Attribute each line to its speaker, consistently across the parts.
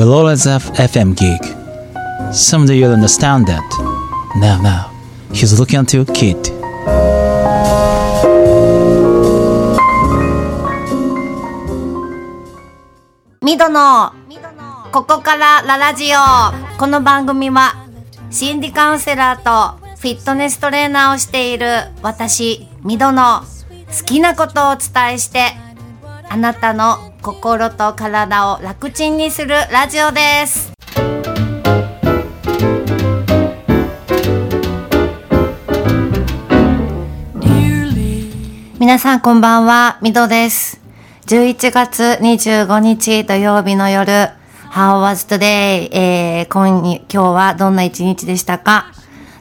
Speaker 1: will always have FM gig. Someday you'll understand that. Now, now, he's looking at you, kid.
Speaker 2: ミドのここからララジオこの番組は心理カウンセラーとフィットネストレーナーをしている私ミドの好きなことをお伝えしてあなたの心と体を楽ちんにするラジオです。皆さんこんばんはミドです。11月25日土曜日の夜 How was today? えー、今今日はどんな一日でしたか？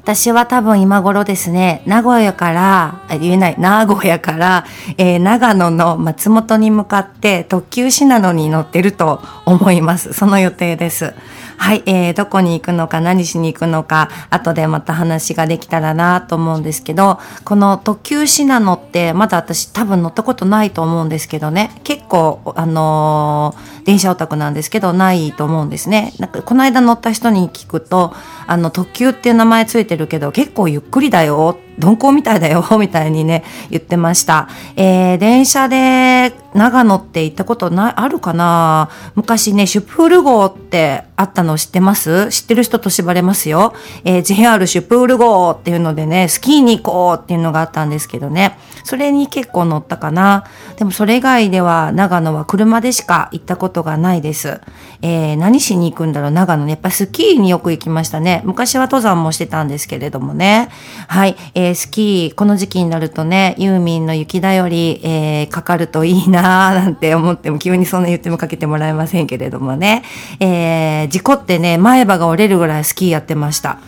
Speaker 2: 私は多分今頃ですね、名古屋から、言えない、名古屋から、えー長野の松本に向かって特急シナノに乗ってると思います。その予定です。はい、えー、どこに行くのか、何しに行くのか、後でまた話ができたらなと思うんですけど、この特急信濃って、まだ私多分乗ったことないと思うんですけどね、結構、あのー電車オタクなんですけど、ないと思うんですね。なんか、この間乗った人に聞くと、あの、特急っていう名前ついてるけど、結構ゆっくりだよ、鈍行みたいだよ、みたいにね、言ってました。えー、電車で長野って行ったことない、あるかな？昔ね、シュプール号ってあったの知ってます？知ってる人と縛れますよ。えー、JR シュプール号っていうのでね、スキーに行こうっていうのがあったんですけどね。それに結構乗ったかな。でもそれ以外では長野は車でしか行ったことがないです。えー、何しに行くんだろう長野ね。やっぱスキーによく行きましたね。昔は登山もしてたんですけれどもね。はい。えー、スキー、この時期になるとね、ユーミンの雪だより、えー、かかるといいなー なんて思っても、急にそんな言ってもかけてもらえませんけれどもね。えー、事故ってね、前歯が折れるぐらいスキーやってました。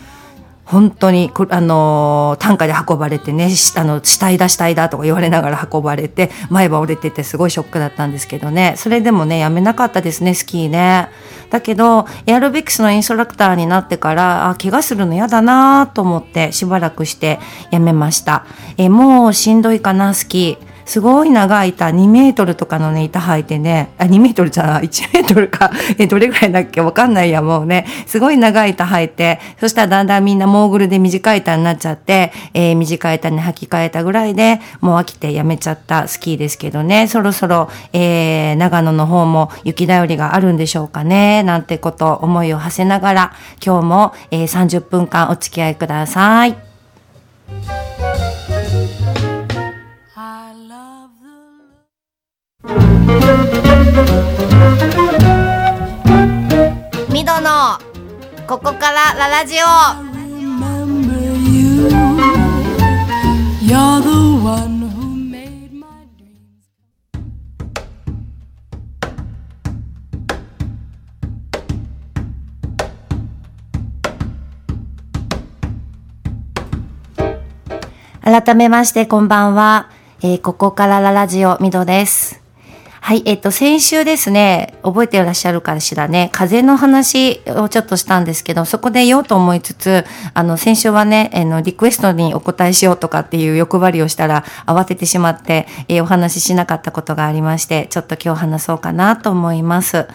Speaker 2: 本当に、あのー担架で運ばれてね、あの、死体だ死体だとか言われながら 運ばれて、前歯折れててすごいショックだったんですけどね。それでもね、やめなかったですね、スキーね。だけど、エアロビクスのインストラクターになってから、あ、怪我するの嫌だなと思って、しばらくしてやめました。え、もうしんどいかな、スキー。すごい長い板、2メートルとかのね、板履いてね、あ、2メートルじゃない、1メートルか、え、どれぐらいだっけ？わかんないや、もうね。すごい長い板履いて、そしたらだんだんみんなモーグルで短い板になっちゃって、えー短い板に履き替えたぐらいで、もう飽きてやめちゃったスキーですけどね、そろそろ、えー、長野の方も雪だよりがあるんでしょうかね、なんてこと、思いを馳せながら、今日も、えー30分間お付き合いください。ミドのここからララジオ。改めまして、こんばんは。えー、ここからララジオ、ミドです。はい、えっ、と、先週ですね、覚えていらっしゃるかしらね、風の話をちょっとしたんですけど、そこで言おうと思いつつ、あの、先週はね、あの、リクエストにお答えしようとかっていう欲張りをしたら、慌ててしまって、えーお話ししなかったことがありまして、ちょっと今日話そうかなと思います。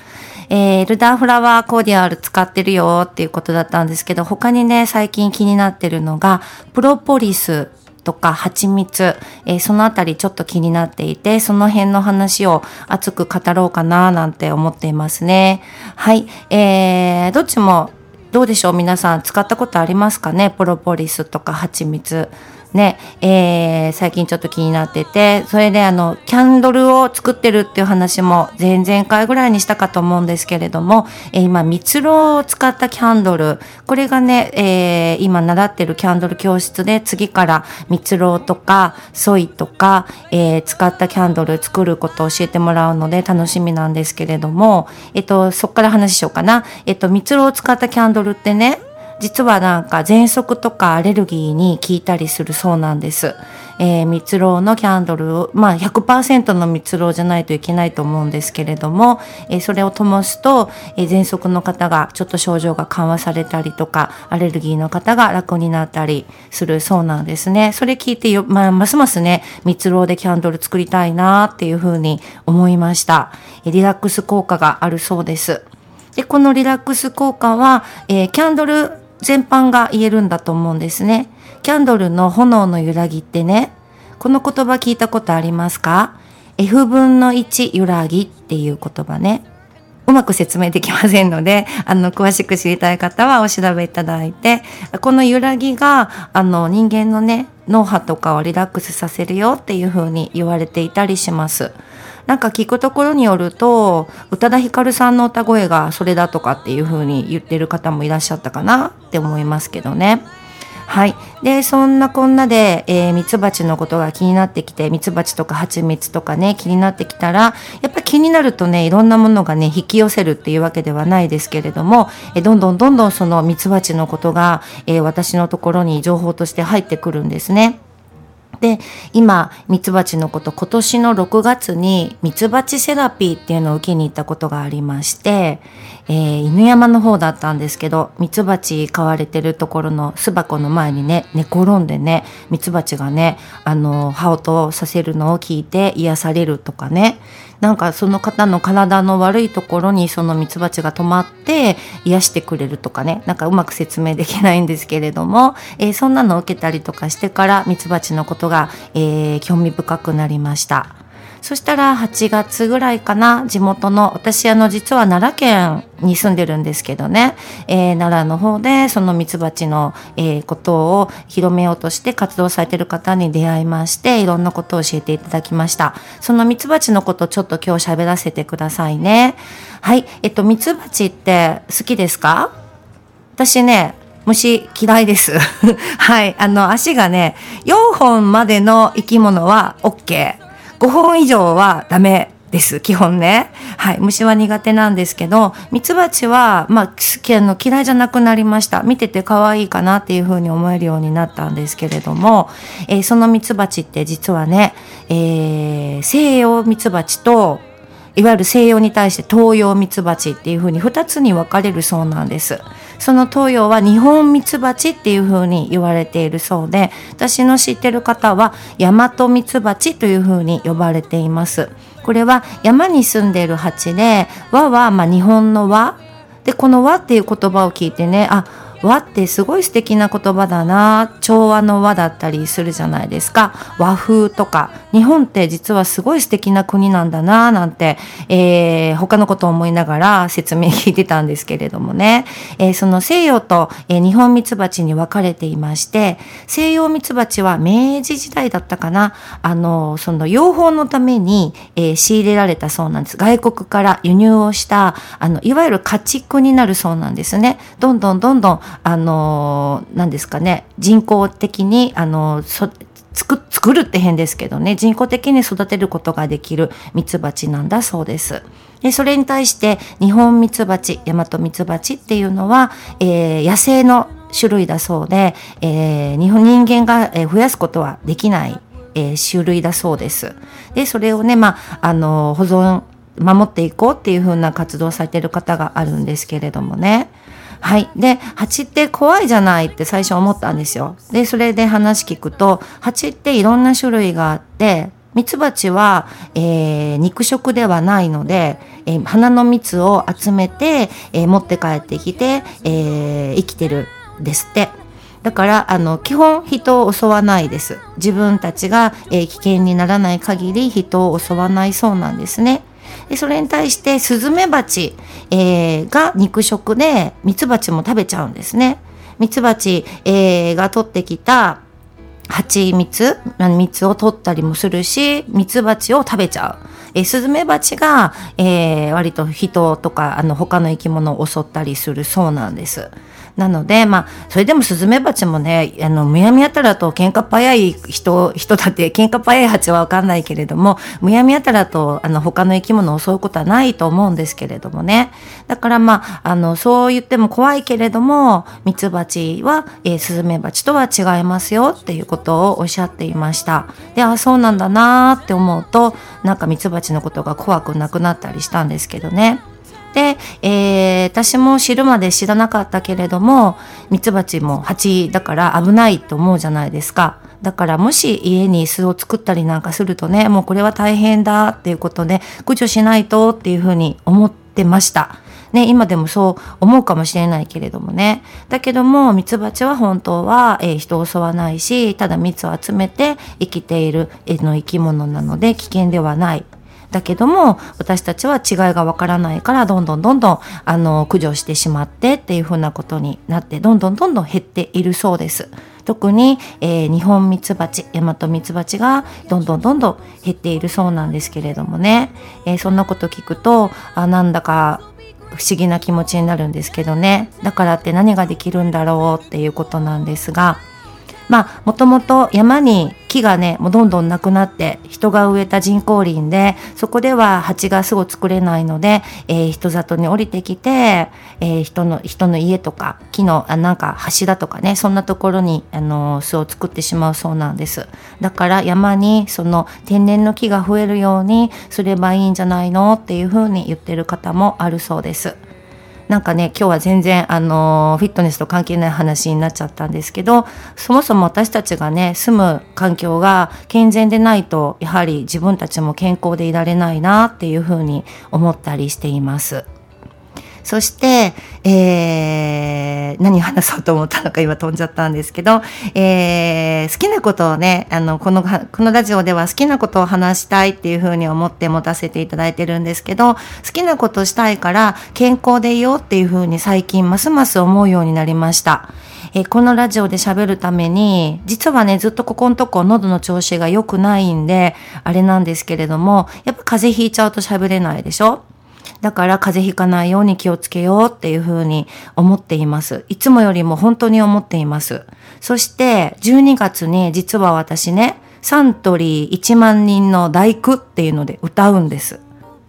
Speaker 2: えールダーフラワーコーディアル使ってるよっていうことだったんですけど、他にね、最近気になってるのが、プロポリスとか蜂蜜、えーそのあたりちょっと気になっていて、その辺の話を熱く語ろうかななんて思っていますね。はい。えー、どっちもどうでしょう？皆さん使ったことありますかね？プロポリスとか蜂蜜。ね、えー、最近ちょっと気になってて、それであの、キャンドルを作ってるっていう話も前々回ぐらいにしたかと思うんですけれども、えー今、蜜蝋を使ったキャンドル、これがね、えー今習ってるキャンドル教室で次から蜜蝋とかソイとか、えー使ったキャンドル作ることを教えてもらうので楽しみなんですけれども、えっと、そっから話しようかな。えっと、蜜蝋を使ったキャンドルってね、実はなんか喘息とかアレルギーに効いたりするそうなんです。えー蜜蝋のキャンドルを、まあ100%の蜜蝋じゃないといけないと思うんですけれども、えーそれを灯すと、えー喘息の方がちょっと症状が緩和されたりとか、アレルギーの方が楽になったりするそうなんですね。それ聞いてよ、まあ、ますますね、蜜蝋でキャンドル作りたいなっていうふうに思いました。えーリラックス効果があるそうです。で、このリラックス効果は、えーキャンドル全般が言えるんだと思うんですね。キャンドルの炎の揺らぎってね、この言葉聞いたことありますか ?F 分の1揺らぎっていう言葉ね。うまく説明できませんので、あの、詳しく知りたい方はお調べいただいて、この揺らぎが、あの、人間のね、脳波とかをリラックスさせるよっていう風に言われていたりします。なんか聞くところによると、宇多田ヒカルさんの歌声がそれだとかっていう風に言ってる方もいらっしゃったかなって思いますけどね。はい。で、そんなこんなで、えー、ミツバチのことが気になってきて、ミツバチとか蜂蜜とかね、気になってきたら、やっぱ気になるとね、いろんなものがね、引き寄せるっていうわけではないですけれども、えーどんどんどんどんそのミツバチのことが、えー私のところに情報として入ってくるんですね。で今ミツバチのこと今年の6月にミツバチセラピーっていうのを受けに行ったことがありまして、えー犬山の方だったんですけどミツバチ飼われてるところの巣箱の前にね寝転んでねミツバチがねあの羽音をさせるのを聞いて癒されるとかねなんかその方の体の悪いところにそのミツバチが止まって癒してくれるとかねなんかうまく説明できないんですけれども、えーそんなのを受けたりとかしてからミツバチのことが、えー興味深くなりました。そしたら8月ぐらいかな、地元の、私あの実は奈良県に住んでるんですけどね、えー奈良の方でそのミツバチの、えーことを広めようとして活動されてる方に出会いまして、いろんなことを教えていただきました。そのミツバチのことちょっと今日喋らせてくださいね。はい、えっと、ミツバチって好きですか？私ね、虫嫌いです。はい。あの、足がね、4本までの生き物は OK。5本以上はダメです。基本ね。はい。虫は苦手なんですけど、ミツバチは、まあ、好き、の、嫌いじゃなくなりました。見てて可愛いかなっていうふうに思えるようになったんですけれども、えーそのミツバチって実はね、えー西洋ミツバチと、いわゆる西洋に対して東洋ミツバチっていうふうに2つに分かれるそうなんです。その東洋は日本ミツバチっていうふうに言われているそうで、私の知ってる方は大和ミツバチというふうに呼ばれています。これは山に住んでいる蜂で、和はまあ日本の和。で、この和っていう言葉を聞いてね、あ、和ってすごい素敵な言葉だな。調和の和だったりするじゃないですか。和風とか。日本って実はすごい素敵な国なんだななんて、えー他のことを思いながら説明聞いてたんですけれどもね、えーその西洋と、えー日本ミツバチに分かれていまして西洋ミツバチは明治時代だったかな。あのその養蜂のために、えー仕入れられたそうなんです。外国から輸入をしたあのいわゆる家畜になるそうなんですね。どんどんどんどんあの何ですかね人工的にあのそ作作るって変ですけどね人工的に育てることができるミツバチなんだそうです。でそれに対して日本ミツバチ大和ミツバチっていうのは、えー野生の種類だそうで、えー日本人間が増やすことはできない、えー種類だそうです。でそれをね、まあ、あの保存守っていこうっていう風な活動をされてる方があるんですけれどもね。はい。で、蜂って怖いじゃないって最初思ったんですよ。で、それで話聞くと、蜂っていろんな種類があって、ミツバチは、えー肉食ではないので、えー花の蜜を集めて、えー持って帰ってきて、えー生きてるですって。だから、あの、基本人を襲わないです。自分たちが、えー危険にならない限り人を襲わないそうなんですね。でそれに対してスズメバチ、えーが肉食でミツバチも食べちゃうんですね。ミツバチ、えーが取ってきた蜂蜜、蜜を取ったりもするし、ミツバチを食べちゃう。えースズメバチが、えー割と人とか、あの、他の生き物を襲ったりするそうなんです。なので、まあ、それでもスズメバチもね、あの、むやみやたらと喧嘩早い人、人だって、喧嘩早い蜂はわかんないけれども、むやみやたらと、あの、他の生き物を襲うことはないと思うんですけれどもね。だからまあ、あの、そう言っても怖いけれども、ミツバチは、えースズメバチとは違いますよっていうことをおっしゃっていました。で、あ、そうなんだなーって思うと、なんかミツバチのことが怖くなくなったりしたんですけどね。で、えー私も知るまで知らなかったけれども、ミツバチも蜂だから危ないと思うじゃないですか。だからもし家に巣を作ったりなんかするとね、もうこれは大変だっていうことで、駆除しないとっていうふうに思ってました。ね、今でもそう思うかもしれないけれどもね。だけども、ミツバチは本当は、えー人を襲わないし、ただ蜜を集めて生きているえの生き物なので危険ではない。だけども、私たちは違いがわからないから、どんどんどんどん、あの、駆除してしまってっていうふうなことになって、どんどんどんどん減っているそうです。特に、えー日本ミツバチ、ヤマトミツバチがどんどんどんどん減っているそうなんですけれどもね。えーそんなこと聞くと、あ、なんだか不思議な気持ちになるんですけどね。だからって何ができるんだろうっていうことなんですが、まあ、もともと山に木がね、もうどんどんなくなって、人が植えた人工林で、そこでは蜂が巣を作れないので、えー人里に降りてきて、えー人の、人の家とか、木の、あなんか橋だとかね、そんなところに、あのー巣を作ってしまうそうなんです。だから山に、その天然の木が増えるようにすればいいんじゃないの？っていうふうに言ってる方もあるそうです。なんかね、今日は全然、あのフィットネスと関係ない話になっちゃったんですけど、そもそも私たちがね、住む環境が健全でないと、やはり自分たちも健康でいられないなっていうふうに思ったりしています。そして、えー、何を話そうと思ったのか今飛んじゃったんですけど、えー、好きなことをね、あの、この、このラジオでは好きなことを話したいっていうふうに思って持たせていただいてるんですけど、好きなことしたいから健康でいようっていうふうに最近ますます思うようになりました。えこのラジオで喋るために、実はね、ずっとここのとこ喉の調子が良くないんで、あれなんですけれども、やっぱ風邪ひいちゃうと喋れないでしょ？だから風邪ひかないように気をつけようっていうふうに思っています。いつもよりも本当に思っています。そして12月に実は私ね、サントリー1万人の大工っていうので歌うんです。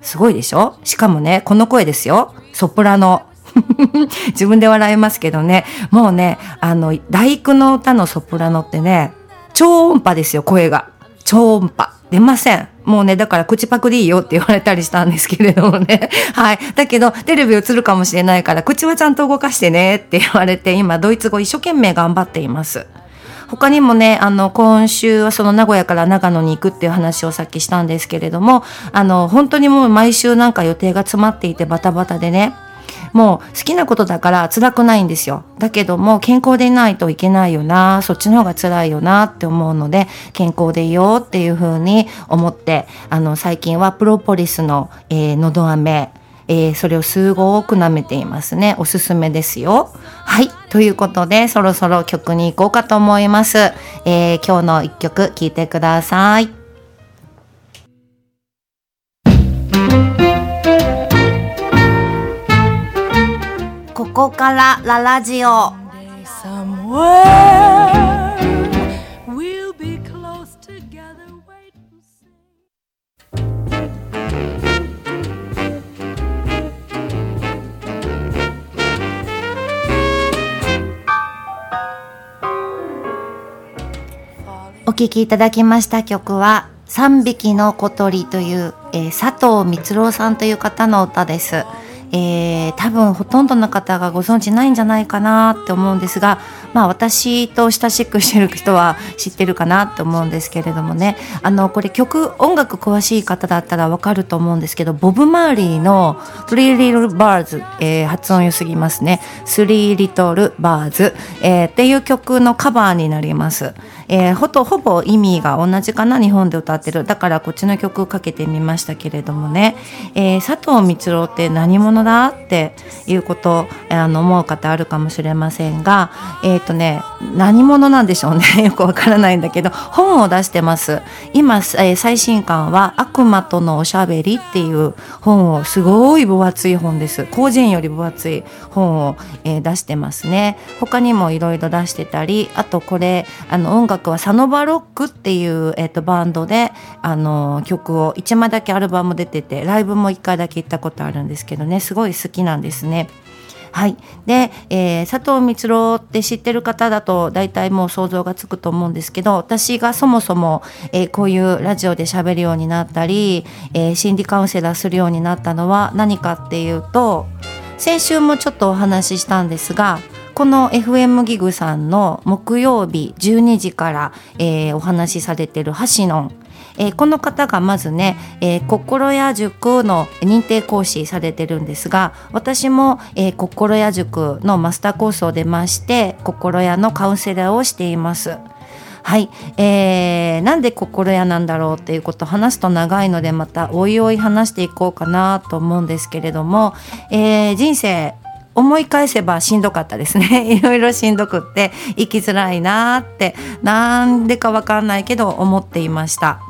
Speaker 2: すごいでしょ？しかもね、この声ですよ。ソプラノ。自分で笑いますけどね、もうね、あの、大工の歌のソプラノってね、超音波ですよ、声が。超音波。出ません。もうね、だから口パクでいいよって言われたりしたんですけれどもね。はい。だけど、テレビ映るかもしれないから、口はちゃんと動かしてねって言われて、今、ドイツ語一生懸命頑張っています。他にもね、あの、今週はその名古屋から長野に行くっていう話をさっきしたんですけれども、あの、本当にもう毎週なんか予定が詰まっていてバタバタでね、もう好きなことだから辛くないんですよ。だけども健康でいないといけないよな、そっちの方が辛いよなって思うので、健康でいようっていうふうに思って、あの最近はプロポリスの、えー、飴、えーそれをすごく舐めていますね。おすすめですよ。はい。ということで、そろそろ曲に行こうかと思います。えー今日の一曲聴いてください。ここからララジオ。お聴きいただきました曲は「三匹の小鳥」という、えー佐藤光郎さんという方の歌です。えー多分ほとんどの方がご存知ないんじゃないかなって思うんですが、まあ私と親しくしてる人は知ってるかなって思うんですけれどもね、あの、これ曲、音楽詳しい方だったらわかると思うんですけど、ボブ・マーリーの Three Little Birds、えー発音良すぎますね。Three Little Birds、えーっていう曲のカバーになります。えーほとほぼ意味が同じかな日本で歌ってる。だからこっちの曲かけてみましたけれどもね、えー佐藤光郎って何者だっていうことあの思う方あるかもしれませんがえっ、とね何者なんでしょうね。よくわからないんだけど本を出してます。今、えー最新刊は「悪魔とのおしゃべり」っていう本をすごい分厚い本です。広辞苑より分厚い本を、えー出してますね。他にもいろいろ出してたりあとこれあの音楽はサノバロックっていう、えー、とバンドであの曲を1枚だけアルバム出ててライブも1回だけ行ったことあるんですけどねすごい好きなんですね。はい。で、えー佐藤光郎って知ってる方だと大体もう想像がつくと思うんですけど、私がそもそも、えーこういうラジオで喋るようになったり、えー心理カウンセラーするようになったのは何かっていうと、先週もちょっとお話ししたんですが、この FM ギグさんの木曜日12時から、えーお話しされてる橋野えーこの方がまずね、えー心屋塾の認定講師されてるんですが私も、えー心屋塾のマスターコースを出まして心屋のカウンセラーをしています。はい、えー、なんで心屋なんだろうっていうことを話すと長いのでまたおいおい話していこうかなと思うんですけれども、えー人生思い返せばしんどかったですね いろいろしんどくって生きづらいなーってなんでかわかんないけど思っていました。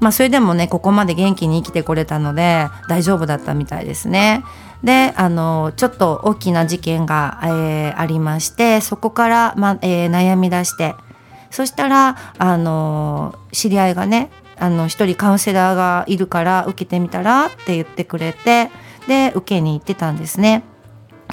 Speaker 2: まあそれでもねここまで元気に生きてこれたので大丈夫だったみたいですね。であのちょっと大きな事件が、えーありましてそこから、まえー悩み出してそしたらあの知り合いがねあの一人カウンセラーがいるから受けてみたらって言ってくれてで受けに行ってたんですね。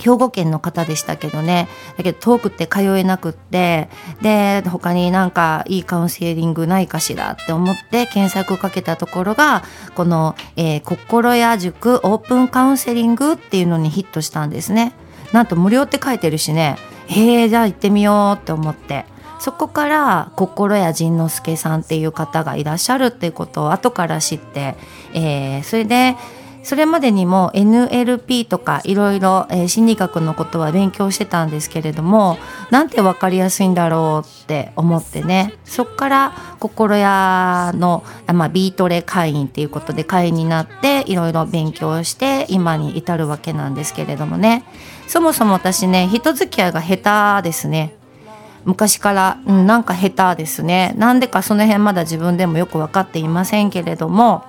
Speaker 2: 兵庫県の方でしたけどね。だけど遠くって通えなくって。で他になんかいいカウンセリングないかしらって思って検索かけたところがこの、えー心屋塾オープンカウンセリングっていうのにヒットしたんですね。なんと無料って書いてるしね。へえじゃあ行ってみようって思って。そこから心谷仁之助さんっていう方がいらっしゃるっていうことを後から知って、えーそれでそれまでにも NLP とかいろいろ心理学のことは勉強してたんですけれどもなんて分かりやすいんだろうって思ってね。そこから心屋の、まあ、ビートレ会員っていうことで会員になっていろいろ勉強して今に至るわけなんですけれどもね。そもそも私ね人付き合いが下手ですね。昔から、うん、なんか下手ですね。なんでかその辺まだ自分でもよく分かっていませんけれども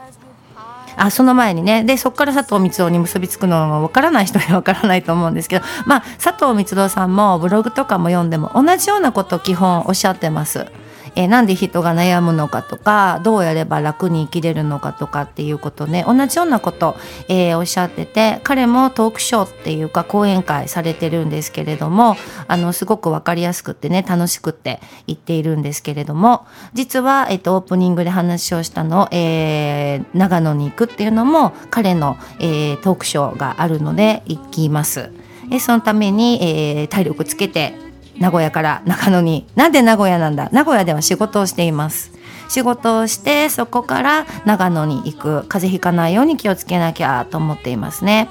Speaker 2: あその前にねでそこから佐藤光雄に結びつくのは分からない人には分からないと思うんですけどまあ佐藤光雄さんもブログとかも読んでも同じようなことを基本おっしゃってます。えーなんで人が悩むのかとかどうやれば楽に生きれるのかとかっていうことね同じようなこと、えーおっしゃってて彼もトークショーっていうか講演会されてるんですけれどもあのすごく分かりやすくってね楽しくって言っているんですけれども実は、えっとオープニングで話をしたの、えー長野に行くっていうのも彼の、えートークショーがあるので行きます。えそのために、えー体力つけて名古屋から長野に。なんで名古屋なんだ？名古屋では仕事をしています。仕事をしてそこから長野に行く。風邪ひかないように気をつけなきゃと思っていますね。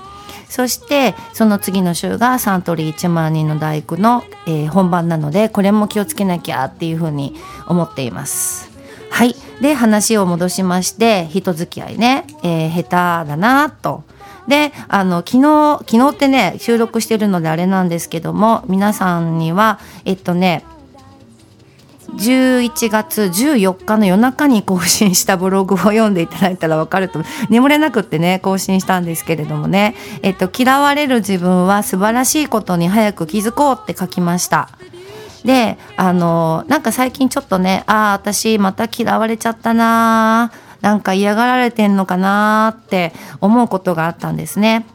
Speaker 2: そしてその次の週がサントリー1万人の大工の、えー本番なのでこれも気をつけなきゃっていうふうに思っています。はい。で話を戻しまして人付き合いね、えー下手だなと。であの昨日昨日ってね収録してるのであれなんですけども皆さんにはえっとね11月14日の夜中に更新したブログを読んでいただいたら分かると眠れなくってね更新したんですけれどもね、えっと、嫌われる自分は素晴らしいことに早く気づこうって書きました。であのなんか最近ちょっとねああ私また嫌われちゃったなー。なんか嫌がられてんのかなって思うことがあったんですね。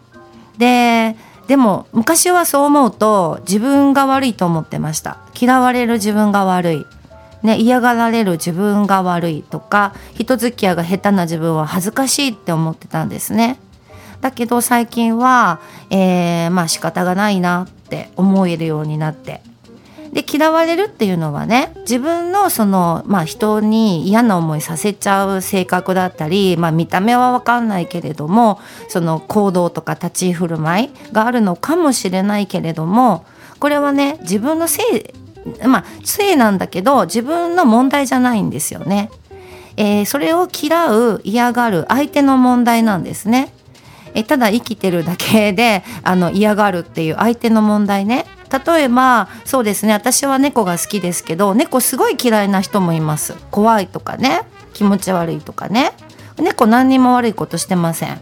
Speaker 2: ででも昔はそう思うと自分が悪いと思ってました。嫌われる自分が悪い、ね、嫌がられる自分が悪いとか人付き合いが下手な自分は恥ずかしいって思ってたんですね。だけど最近は、えーまあ仕方がないなって思えるようになって。で嫌われるっていうのはね自分のその、まあ、人に嫌な思いさせちゃう性格だったり、まあ、見た目は分かんないけれどもその行動とか立ち居振る舞いがあるのかもしれないけれどもこれはね自分のせいまあせいなんだけど自分の問題じゃないんですよね。えーそれを嫌う嫌がる相手の問題なんですね。えただ生きてるだけであの嫌がるっていう相手の問題ね例えばそうですね私は猫が好きですけど猫すごい嫌いな人もいます。怖いとかね気持ち悪いとかね。猫何にも悪いことしてません。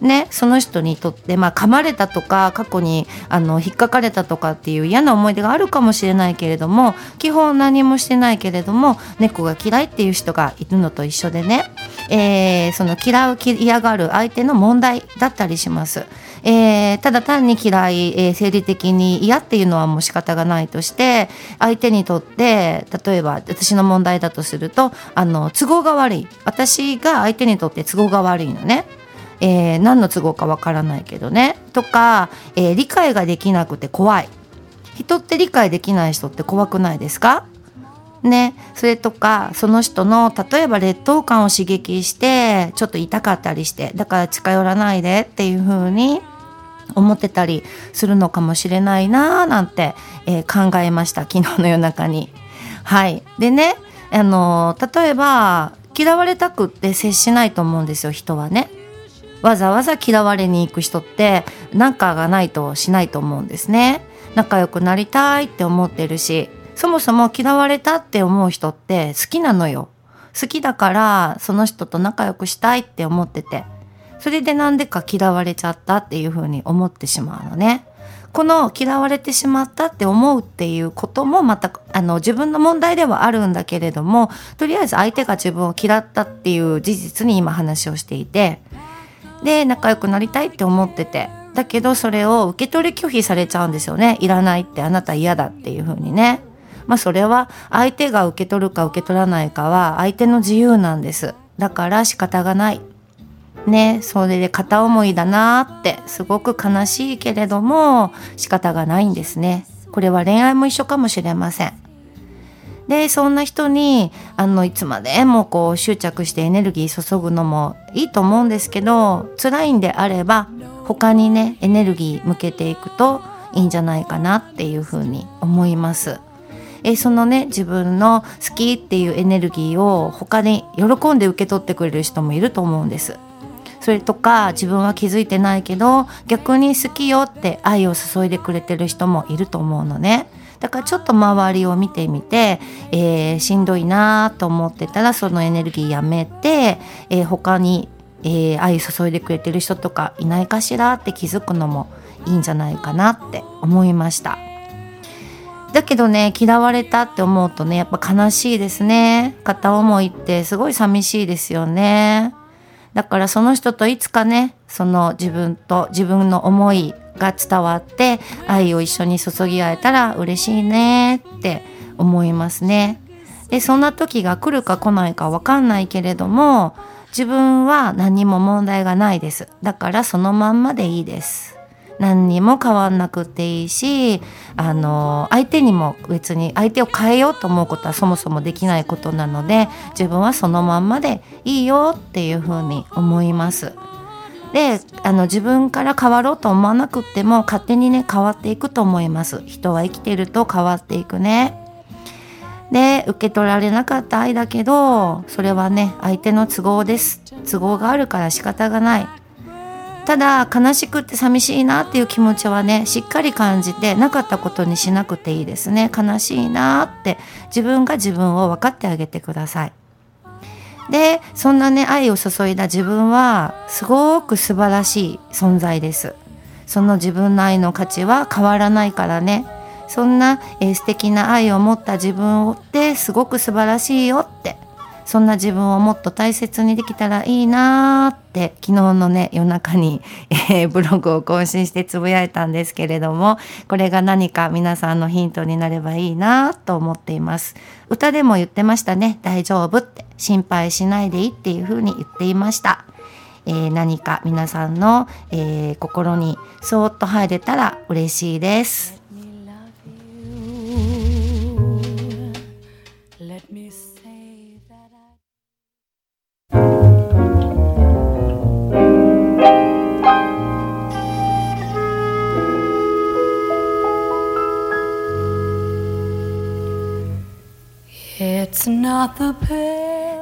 Speaker 2: ね、その人にとって、まあ、噛まれたとか過去にあの引っかかれたとかっていう嫌な思い出があるかもしれないけれども基本何もしてないけれども猫が嫌いっていう人がいるのと一緒でね、えーその嫌う嫌がる相手の問題だったりします。えーただ単に嫌い、えー生理的に嫌っていうのはもう仕方がないとして相手にとって例えば私の問題だとするとあの都合が悪い。私が相手にとって都合が悪いのね。えー何の都合かわからないけどね。とか、えー理解ができなくて怖い。人って理解できない人って怖くないですか？ね、それとかその人の例えば劣等感を刺激してちょっと痛かったりしてだから近寄らないでっていう風に思ってたりするのかもしれないなーなんて、えー考えました昨日の夜中に。はい、でねあのー例えば嫌われたくって接しないと思うんですよ人はね。わざわざ嫌われに行く人って仲がないとしないと思うんですね。仲良くなりたいって思ってるしそもそも嫌われたって思う人って好きなのよ。好きだからその人と仲良くしたいって思っててそれでなんでか嫌われちゃったっていうふうに思ってしまうのね。この嫌われてしまったって思うっていうこともまたあの自分の問題ではあるんだけれどもとりあえず相手が自分を嫌ったっていう事実に今話をしていて。で仲良くなりたいって思ってて。だけどそれを受け取り拒否されちゃうんですよね。いらないってあなた嫌だっていう風にね。まあそれは相手が受け取るか受け取らないかは相手の自由なんです。だから仕方がない。ねそれで片思いだなーってすごく悲しいけれども仕方がないんですねこれは恋愛も一緒かもしれませんでそんな人にあのいつまでもこう執着してエネルギー注ぐのもいいと思うんですけど辛いんであれば他にねエネルギー向けていくといいんじゃないかなっていうふうに思います。えそのね自分の好きっていうエネルギーを他に喜んで受け取ってくれる人もいると思うんです。それとか自分は気づいてないけど逆に好きよって愛を注いでくれてる人もいると思うのね。だからちょっと周りを見てみて、えーしんどいなと思ってたらそのエネルギーやめて、えー他に、えー愛注いでくれてる人とかいないかしらって気づくのもいいんじゃないかなって思いました。だけどね嫌われたって思うとねやっぱ悲しいですね片思いってすごい寂しいですよねだからその人といつかねその自分と自分の思いが伝わって愛を一緒に注ぎ合えたら嬉しいねって思いますね。でそんな時が来るか来ないか分かんないけれども自分は何も問題がないです。だからそのまんまでいいです。何にも変わんなくていいしあの相手にも別に相手を変えようと思うことはそもそもできないことなので自分はそのまんまでいいよっていうふうに思います。であの自分から変わろうと思わなくても勝手にね変わっていくと思います。人は生きてると変わっていくね。で受け取られなかった愛だけどそれはね相手の都合です都合があるから仕方がないただ悲しくって寂しいなっていう気持ちはねしっかり感じてなかったことにしなくていいですね。悲しいなって自分が自分を分かってあげてください。でそんなね愛を注いだ自分はすごく素晴らしい存在です。その自分の愛の価値は変わらないからね。そんな、えー素敵な愛を持った自分ってすごく素晴らしいよそんな自分をもっと大切にできたらいいなーって昨日のね夜中に、えーブログを更新してつぶやいたんですけれどもこれが何か皆さんのヒントになればいいなと思っています歌でも言ってましたね大丈夫って心配しないでいいっていう風に言っていましたえー何か皆さんの、えー心にそーっと入れたら嬉しいです。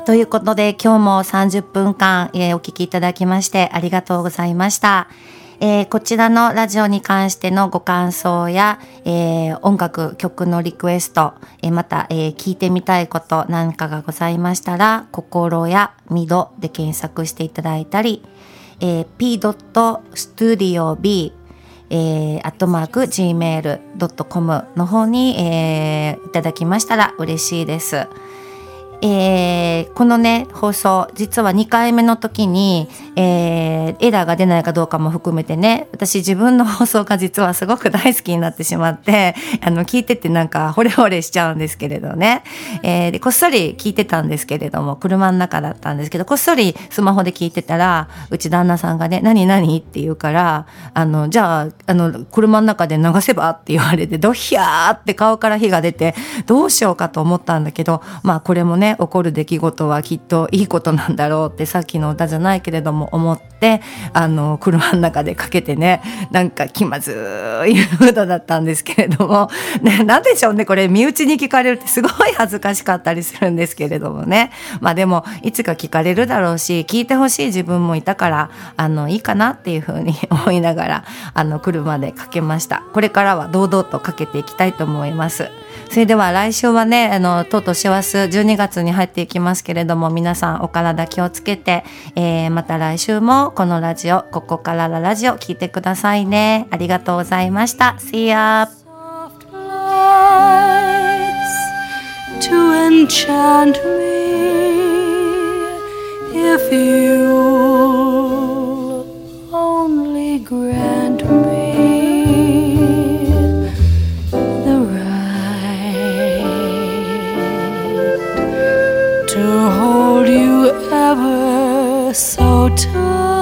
Speaker 2: ということで今日も30分間、えーお聞きいただきましてありがとうございました。えーこちらのラジオに関してのご感想や、えー音楽曲のリクエスト、えーまた、え聞いてみたいことなんかがございましたら、心やみどで検索していただいたり、え p.studiob えー、アットマーク gmail.com の方に、えいただきましたら嬉しいです。えーこのね、放送、実は2回目の時に、えーエラーが出ないかどうかも含めてね、私自分の放送が実はすごく大好きになってしまって、あの、聞いててなんか惚れ惚れしちゃうんですけれどね。えーで、こっそり聞いてたんですけれども、車の中だったんですけど、こっそりスマホで聞いてたら、うち旦那さんがね、何何って言うから、あの、じゃあ、あの、車の中で流せばって言われて、ドヒャーって顔から火が出て、どうしようかと思ったんだけど、まあこれもね、ね起こる出来事はきっといいことなんだろうってさっきの歌じゃないけれども思って、あの、車の中でかけてね、なんか気まずいムードだったんですけれども、ね、なんでしょうね、これ身内に聞かれるってすごい恥ずかしかったりするんですけれどもね。まあでも、いつか聞かれるだろうし、聞いてほしい自分もいたから、あの、いいかなっていうふうに思いながら、あの、車でかけました。これからは堂々とかけていきたいと思います。それでは来週はね、あの、とうとう師走12月に入っていきますけれども、皆さんお体気をつけて、えー、また来週もこのラジオ、ここからのラジオ聞いてくださいね。ありがとうございました。See ya!
Speaker 3: To enchant me if you only grant so tired.